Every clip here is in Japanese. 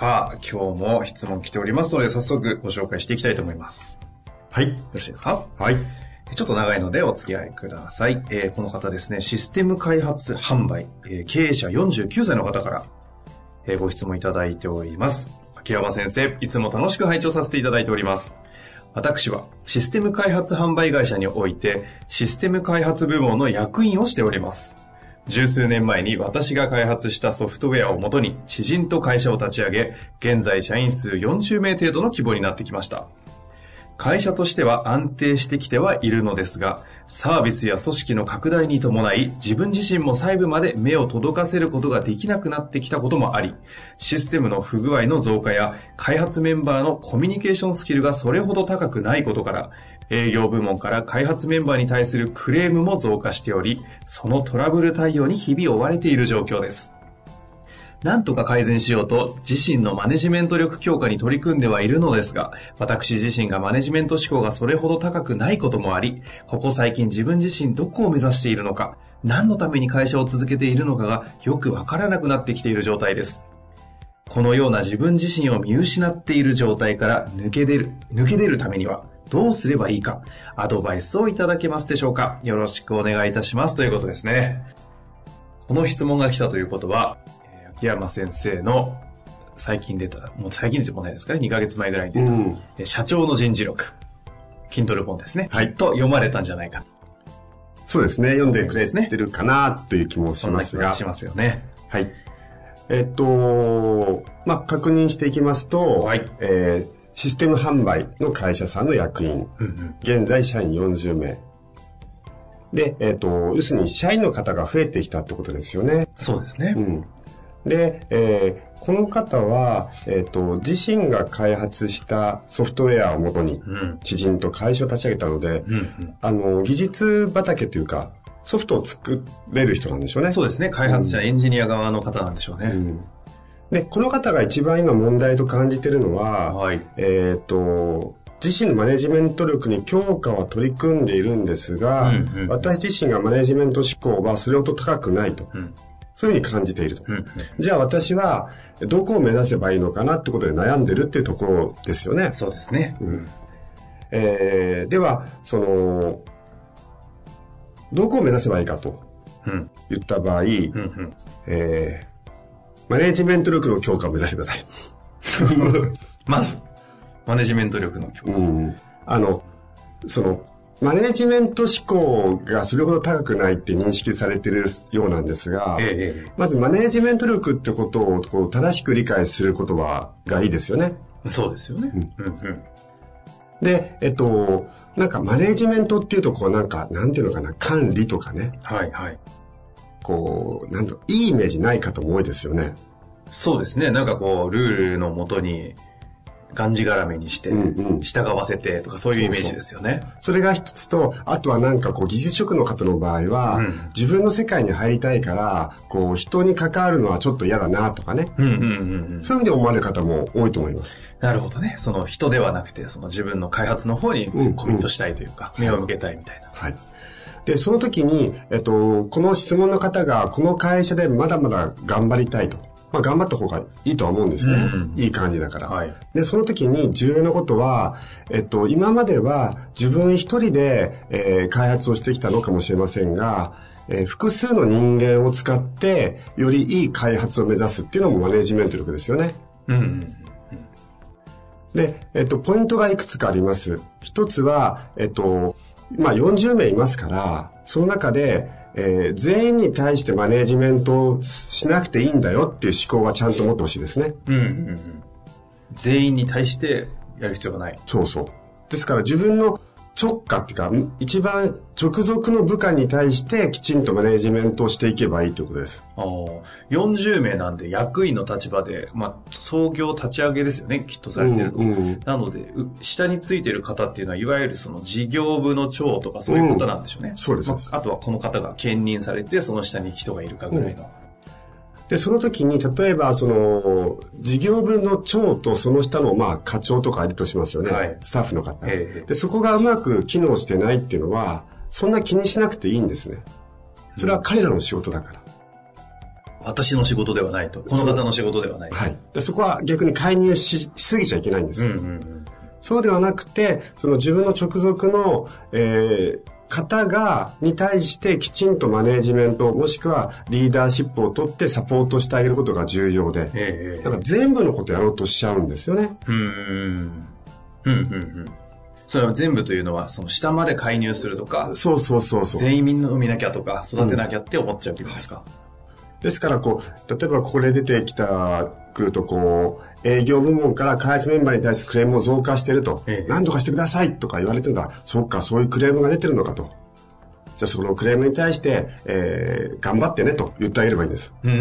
さあ、今日も質問来ておりますので、早速ご紹介していきたいと思います。はい。よろしいですか？はい。ちょっと長いのでお付き合いください。えーこの方ですね、システム開発販売、えー経営者49歳の方から、えーご質問いただいております。秋山先生、いつも楽しく拝聴させていただいております。私はシステム開発販売会社においてシステム開発部門の役員をしております。十数年前に私が開発したソフトウェアをもとに知人と会社を立ち上げ、現在社員数40名程度の規模になってきました。会社としては安定してきてはいるのですが、サービスや組織の拡大に伴い、自分自身も細部まで目を届かせることができなくなってきたこともあり、システムの不具合の増加や、開発メンバーのコミュニケーションスキルがそれほど高くないことから、営業部門から開発メンバーに対するクレームも増加しており、そのトラブル対応に日々追われている状況です。なんとか改善しようと自身のマネジメント力強化に取り組んではいるのですが、私自身がマネジメント志向がそれほど高くないこともあり、ここ最近自分自身どこを目指しているのか、何のために会社を続けているのかがよくわからなくなってきている状態です。このような自分自身を見失っている状態から抜け出る、抜け出るためにはどうすればいいか、アドバイスをいただけますでしょうかよろしくお願いいたしますということですね。この質問が来たということは、えー秋山先生の最近出た、もう最近でもないですか？ね、2ヶ月前ぐらいに出た、うんえー社長の人事力、Kindle 本ですね。はいと読まれたんじゃないか。そうですね。読んでくれてるかなという気もしそんなますが。気がしますよね。はい。えっと、まあ、確認していきますと、はいえーシステム販売の会社さんの役員、うんうん。現在社員40名。で、えっと、要するに社員の方が増えてきたってことですよね。そうですね。うん。で、えーこの方は、えっ、と、自身が開発したソフトウェアをもとに、うん。知人と会社を立ち上げたので、うんうん。あの、技術畑というか、ソフトを作れる人なんでしょうね。そうですね。開発者、エンジニア側の方なんでしょうね。うんで、この方が一番今問題と感じてるのは、はい。えっ、と、自身のマネジメント力に強化は取り組んでいるんですが、うんうんうん私自身がマネジメント志向はそれほど高くないと。うん。そういうふうに感じていると。うんうん。じゃあ私はどこを目指せばいいのかなってことで悩んでるっていうところですよね。そうですね。うんえーでは、その、どこを目指せばいいかとうん。言った場合。えーマネジメント力の強化を目指してください。まず、マネジメント力の強化。うんあの、その、マネジメント志向がそれほど高くないって認識されているようなんですが、ええええまずマネジメント力ってことをこう正しく理解する言葉がいいですよね。そうですよね。うんうん。で、えっと、なんかマネジメントっていうとこうなんか、なんていうのかな、管理とかね、はいはい。こう、なんだろう、いいイメージない方も多いですよね。そうですね。なんかこう、ルールのもとに、がんじがらめにしてうんうん、従わせてとかそういうイメージですよね。それが一つと、あとはなんかこう技術職の方の場合は、うん自分の世界に入りたいから、こう人に関わるのはちょっと嫌だなとかね。うんうんうんうん。そういうふうに思われる方も多いと思います。なるほどね。その人ではなくて、その自分の開発の方にうんコミットしたいというか、目を向けたいみたいな。はい。で、その時に、えっと、この質問の方が、この会社でまだまだ頑張りたいと。まあ、頑張った方がいいとは思うんですね。うんうんいい感じだから。はいで、その時に重要なことは、えっと、今までは自分一人で、えー開発をしてきたのかもしれませんが、えー複数の人間を使って、よりいい開発を目指すっていうのもマネジメント力ですよね。うんうん。で、えっと、ポイントがいくつかあります。一つは、えっと、まあ40名いますから、その中で、えー全員に対してマネージメントをしなくていいんだよっていう思考はちゃんと持ってほしいですね。うんうんうん。全員に対してやる必要がない。そうそう。ですから自分の直下っていうか、一番直属の部下に対してきちんとマネージメントをしていけばいいということです。あー40名なんで役員の立場で、まあ、創業立ち上げですよね、きっとされてる。うんうんなので、う下についてる方っていうのは、いわゆるその事業部の長とかそういうことなんでしょうね。んそうですまああとはこの方が兼任されて、その下に人がいるかぐらいの。で、その時に、例えば、その、事業部の長とその下の、まあ、課長とかいるとしますよね。はいスタッフの方、ええで、そこがうまく機能してないっていうのは、そんな気にしなくていいんですね。それは彼らの仕事だから。私の仕事ではないと。この方の仕事ではない。はい。でそこは逆に介入ししすぎちゃいけないんです。うんうんうん。そうではなくて、その自分の直属の、えー方が、に対してきちんとマネージメント、もしくはリーダーシップを取ってサポートしてあげることが重要で、ええだから全部のことやろうとしちゃうんですよね。うんうんうん。うんうんうん。それは全部というのは、その下まで介入するとか、そうそうそうそう。全員みんなを見なきゃとか、育てなきゃって思っちゃうってことですか、ですから、こう、例えばここで出てきた、くると、こう、営業部門から開発メンバーに対するクレームも増加してると、ええ何とかしてくださいとか言われてるから、そっか、そういうクレームが出てるのかと。じゃあそのクレームに対して、えー、頑張ってねと言ってあげればいいんです。うんうん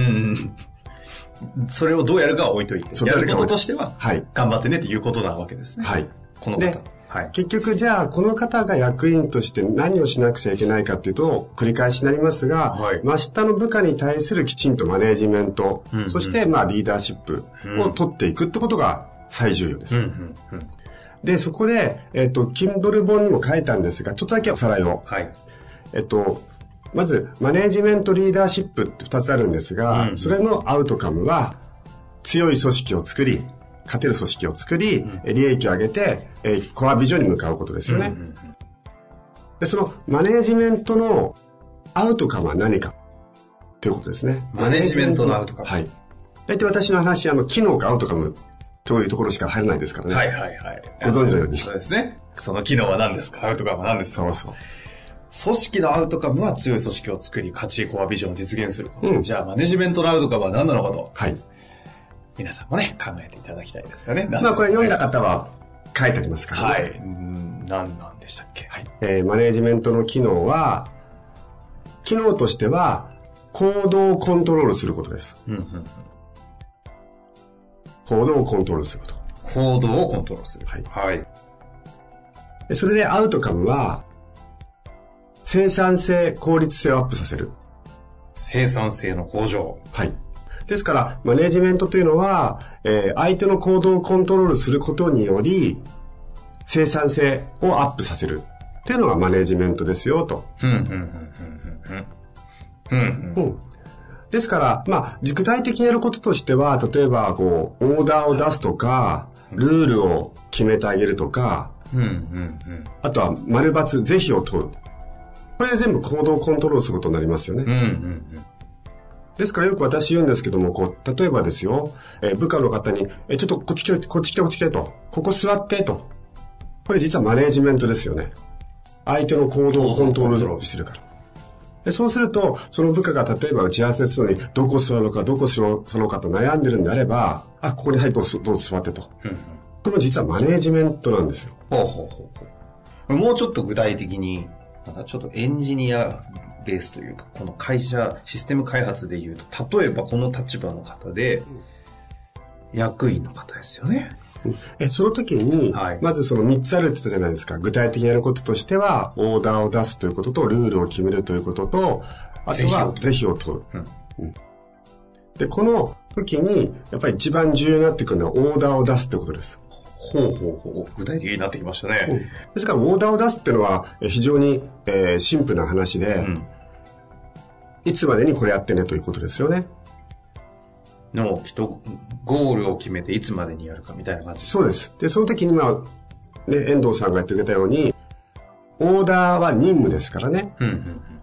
うん。それをどうやるかは置いといて。やることとしては、はい頑張ってねっていうことなわけですね。はい。こので方。はい。結局、じゃあ、この方が役員として何をしなくちゃいけないかっていうと、繰り返しになりますが、はい真下の部下に対するきちんとマネージメント、うんうんそして、まあ、リーダーシップを取っていくってことが最重要です。うんうんうん。で、そこで、えっ、と、Kindle 本にも書いたんですが、ちょっとだけおさらいを。はい。えっと、まず、マネージメントリーダーシップって二つあるんですが、うんそれのアウトカムは、強い組織を作り、勝てる組織を作り、え利益を上げて、えーコアビジョンに向かうことですよね。で、そのマネージメントのアウトカムは何か？ということですね。マネジメントのアウトカムはい。大体私の話、あの、機能かアウトカムというところしか入らないですからね。はいはいはい。ご存知のようにそうですね。その機能は何ですか？アウトカムは何ですか？そうそう。組織のアウトカムは強い組織を作り、価値、コアビジョンを実現すること。うんじゃあ、マネジメントのアウトカムは何なのかと、はい。皆さんもね、考えていただきたいですかね。まあ、これ読んだ方は書いてありますからね。はい。うん何なんでしたっけ？はい。えーマネージメントの機能は、機能としては、行動をコントロールすることです。うんうん。行動をコントロールすること。行動をコントロールする。はいはい。でそれでアウトカムは、生産性、効率性をアップさせる。生産性の向上。はい。ですから、マネージメントというのは、えー相手の行動をコントロールすることにより、生産性をアップさせる。っていうのがマネージメントですよ、と。うん、うん、うん。ですから、まあ、具体的にやることとしては、例えば、こう、オーダーを出すとか、ルールを決めてあげるとか、うん、うん、うん。あとは、丸抜、是非を問う。これ全部行動をコントロールすることになりますよね。うん、うん、ですからよく私言うんですけども、こう、例えばですよ、えー部下の方に、え、ちょっとこっち来て、こっち来て、こっち来てと。ここ座ってと。これ実はマネージメントですよね。相手の行動をコントロールしてるから。でそうすると、その部下が例えば打ち合わせするのに、どこ座るのか、どこ座るのかと悩んでるんであれば、あ、ここにはい、どうぞどうぞ座ってと。うん。これも実はマネージメントなんですよ。ほうほうほうほう。もうちょっと具体的に、なんかちょっとエンジニアベースというか、この会社、システム開発で言うと、例えばこの立場の方で、役員の方ですよね。え、その時に、はいまずその3つあるって言ったじゃないですか。具体的にやることとしては、オーダーを出すということと、ルールを決めるということと、あとは、是非を問う。うんうんで、この時に、やっぱり一番重要になってくるのは、オーダーを出すってことです。ほうほうほう。具体的になってきましたね。ですから、オーダーを出すっていうのは、え非常に、えーシンプルな話で、うん。いつまでにこれやってねということですよね。の、きっと、ゴールを決めていつまでにやるかみたいな感じ。そうです。で、その時に、まあ、ね、遠藤さんが言ってくれたように、オーダーは任務ですからね。うんうん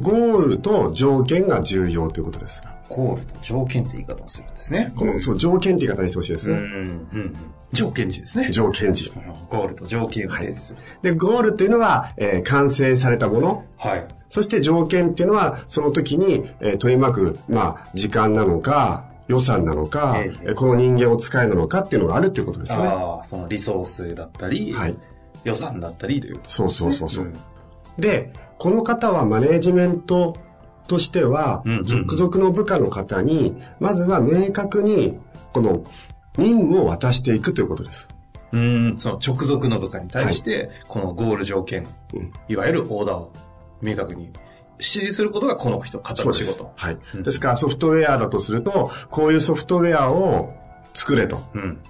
ゴールと条件が重要ということです。ゴールと条件って言い方をするんですね。この、そう、条件って言い方にしてほしいですうん、うね。ん、うん。条件値ですね。条件時。ゴールと条件を定義すると。で、ゴールっていうのは、えー完成されたもの。はい。そして条件っていうのは、その時に、えー取り巻く、まあ、時間なのか、予算なのか、えええーこの人間を使えるのかっていうのがあるっていうことですよね。ああ、そのリソースだったり、はい予算だったりということそうそうそうそう。んで、この方はマネージメントとしては属属の部下の方に、まずは明確に、この任務を渡していくということです。うん、その直属の部下に対して、このゴール条件、うんいわゆるオーダーを明確に指示することがこの人、方の仕事。はい。うんですからソフトウェアだとすると、こういうソフトウェアを作れと。うん。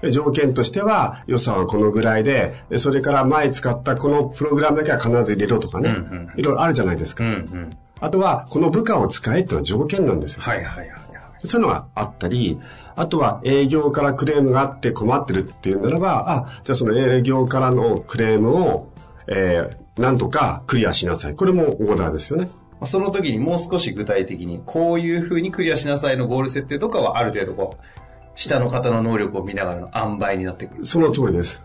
で条件としては予算はこのぐらいで、でそれから前使ったこのプログラムだけは必ず入れろとかね。うんうんいろいろあるじゃないですか。うん、うん。あとは、この部下を使えっていうのは条件なんですよ。はいはいはいはい。そういうのがあったり、あとは営業からクレームがあって困ってるっていうならば、あ、じゃあその営業からのクレームを、えー、なんとかクリアしなさい。これもオーダーですよね。まあその時にもう少し具体的に、こういうふうにクリアしなさいのゴール設定とかはある程度こう、下の方の能力を見ながらの塩梅になってくる。その通りです。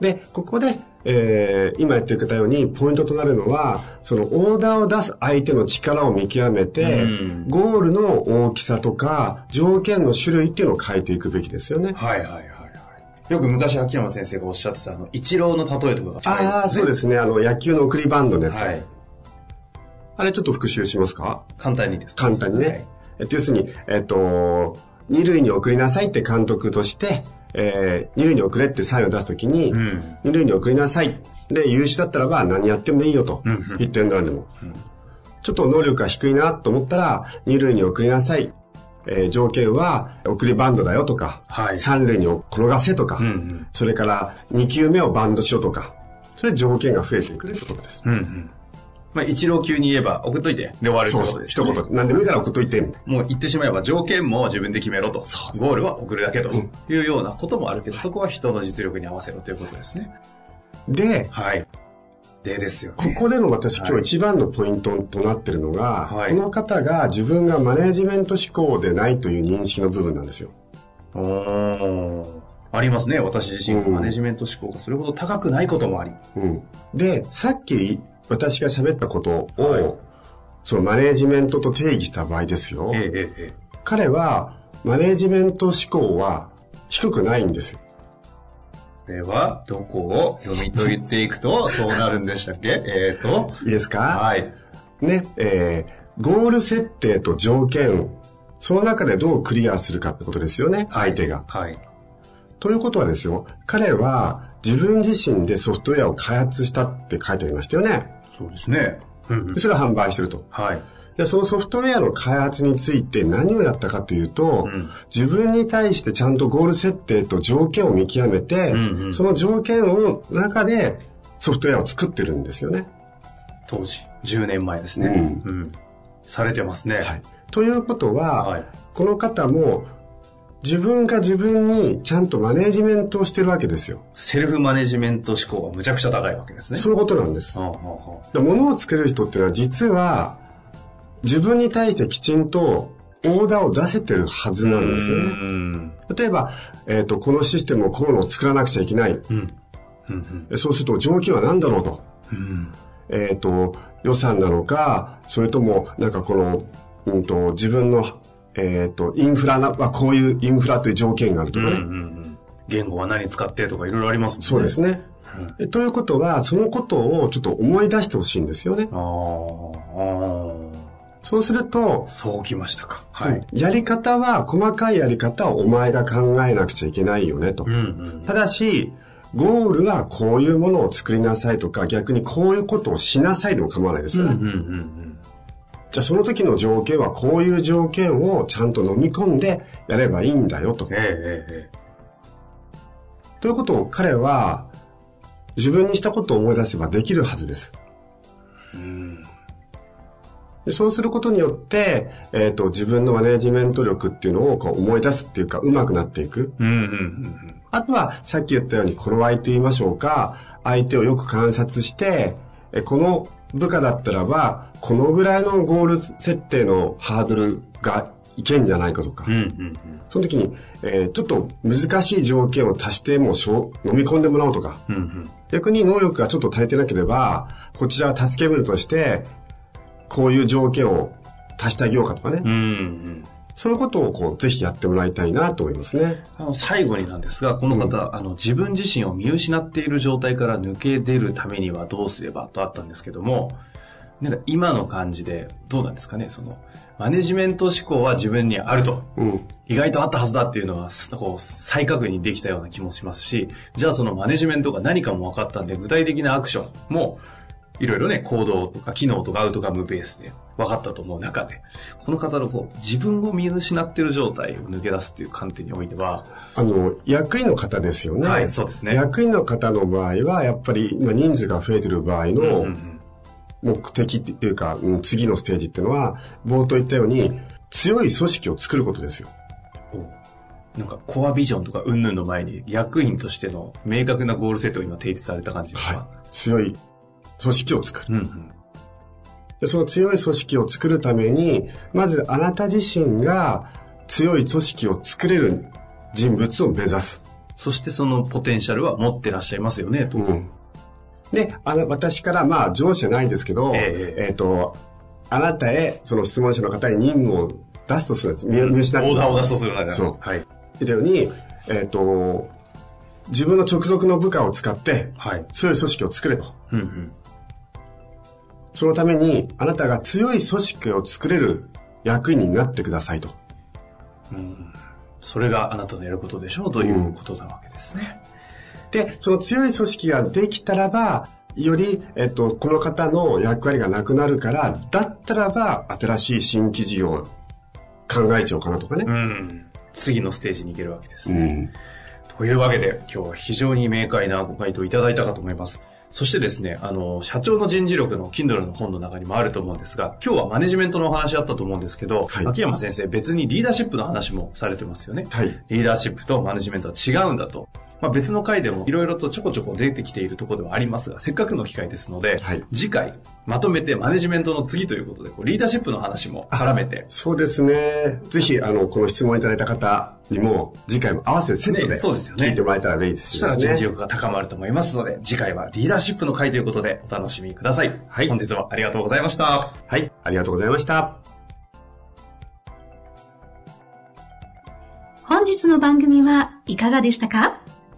で、ここで、えー、今言ってくれたように、ポイントとなるのは、そのオーダーを出す相手の力を見極めて、うんゴールの大きさとか、条件の種類っていうのを変えていくべきですよね。はいはいはいはい。よく昔秋山先生がおっしゃってた、あの、一郎の例えとかが近いですね。ああ、そうですね。あの、野球の送りバンドのやつ。はい。あれちょっと復習しますか？簡単にですか簡単にね。はいえっと、要するに、えっと、二塁に送りなさいって監督として、えー、二塁に送れってサインを出すときに、うん二塁に送りなさい。で、優秀だったらば何やってもいいよと。うんうん1点なんでも。ちょっと能力が低いなと思ったら、二塁に送りなさい。えー条件は送りバンドだよとか、はい三塁に転がせとか、うんうんそれから二球目をバンドしろとか、それ条件が増えてくるってことです。うんうん。まあ、一郎級に言えば、送っといて、で終わるってそうそう、ことですよね。一言。何でもいいから送っといて、もう言ってしまえば条件も自分で決めろと。ゴールは送るだけというようなこともあるけど、そこは人の実力に合わせろということですね。で、はい。でですよ、ね。ここでの私はい今日一番のポイントとなってるのが、はいこの方が自分がマネジメント思考でないという認識の部分なんですよ。おーありますね。私自身、うんマネジメント思考がそれほど高くないこともあり。うん、で、さっき私が喋ったことを、はいそのマネジメントと定義した場合ですよ。えええええ彼はマネジメント思考は低くないんですよ。え。では、どこを読み解いていくと、そうなるんでしたっけ？えっ、と、いいですか？はい。ね、えー、ゴール設定と条件、その中でどうクリアするかってことですよね、相手が。はい。ということはですよ、彼は自分自身でソフトウェアを開発したって書いてありましたよね。そうですね。うんうんでそれを販売してると。はい。で、そのソフトウェアの開発について何をやったかというと、うん自分に対してちゃんとゴール設定と条件を見極めて、うんうんその条件の中でソフトウェアを作ってるんですよね。当時、10年前ですね。うん。されてますね。はい。ということは、はいこの方も自分が自分にちゃんとマネジメントをしてるわけですよ。セルフマネジメント思考がむちゃくちゃ高いわけですね。そういうことなんです。ああああで物を作れる人っていうのは実は自分に対してきちんとオーダーを出せてるはずなんですようね。ん。例えば、えっ、と、このシステムをこういうのを作らなくちゃいけない。うん。うん。えそうすると条件は何だろうと。うん。えっ、と、予算なのか、それとも、なんかこの、うんと、自分の、えっ、と、インフラなはこういうインフラという条件があるとかね。うんうんうん。言語は何使ってとかいろいろありますもんね。そうですね。ね。えということは、そのことをちょっと思い出してほしいんですよね。ああ、あそうするとあ、、そうきましたか。はい。やり方は、細かいやり方はお前が考えなくちゃいけないよねと。うんうん。ただし、ゴールはこういうものを作りなさいとか、逆にこういうことをしなさいでも構わないですよね。うんうんうんじゃあその時の条件はこういう条件をちゃんと飲み込んでやればいいんだよとうん。。ええええということを彼は自分にしたことを思い出せばできるはずです。ええ。うん。でそうすることによって、えっ、と、自分のマネジメント力っていうのをこう思い出すっていうか、上手くなっていく。うんうんうんあとは、さっき言ったように、頃合いと言いましょうか、相手をよく観察して、えこの部下だったらば、このぐらいのゴール設定のハードルがいけんじゃないかとか、うんうんその時に、えーちょっと難しい条件を足してもしょう飲み込んでもらおうとか、うん。うんうん。逆に能力がちょっと足りてなければ、こちらは助け舟として、こういう条件を足してあげようかとかね。うんうん。そういうことをこう、ぜひやってもらいたいなと思いますね。あの、最後になんですが、この方、あの、自分自身を見失っている状態から抜け出るためにはどうすればとあったんですけども、なんか今の感じでどうなんですかね、その、マネジメント思考は自分にあると。うん。意外とあったはずだっていうのは、すこう、再確認できたような気もしますし、じゃあそのマネジメントが何かも分かったんで、具体的なアクションも、いろいろね、行動とか機能とかアウトカムベースで分かったと思う中で、この方のこう、自分を見失ってる状態を抜け出すっていう観点においては、あの、役員の方ですよね。はいそうですね役員の方の場合は、やっぱり今人数が増えてる場合うんのうんうん目的っていうか、うん次のステージっていうのは、冒頭言ったように、強い組織を作ることですよ。なんかコアビジョンとか云々の前に役員としての明確なゴールセットが今提示された感じですか、はい。強い組織を作る。うんうん。でその強い組織を作るために、まずあなた自身が強い組織を作れる人物を目指す。そしてそのポテンシャルは持ってらっしゃいますよね、と。うん。で、あの、私から、まあ、上司じゃないんですけど、えええっ、と、あなたへ、その質問者の方に任務を出すとするんです。見見失ってオーダーを出すとするなら。そうはい。言ったように、えっ、と、自分の直属の部下を使って、はい。強い組織を作れと。うんうん。そのために、あなたが強い組織を作れる役員になってくださいと。うんそれがあなたのやることでしょうということなわけですね。で、その強い組織ができたらば、より、えっと、この方の役割がなくなるから、だったらば、新しい新規事業を考えちゃおうかなとかね。うん。次のステージに行けるわけですね。うん。というわけで、今日は非常に明快なご回答いただいたかと思います。そしてですね、あの、社長の人事力の Kindle の本の中にもあると思うんですが、今日はマネジメントのお話あったと思うんですけど、はい秋山先生別にリーダーシップの話もされてますよね。はい。リーダーシップとマネジメントは違うんだと。まあ、別の回でもいろいろとちょこちょこ出てきているところではありますが、せっかくの機会ですので、はい次回まとめてマネジメントの次ということで、こうリーダーシップの話も絡めて、そうですね。ぜひ、あの、この質問いただいた方にも、次回も合わせてセットねで、そうですよね聞いてもらえたらいいですそしたら人事ね。力が高まると思いますので、次回はリーダーシップの回ということでお楽しみください。はい本日はありがとうございました。はい。ありがとうございました。本日の番組はいかがでしたか？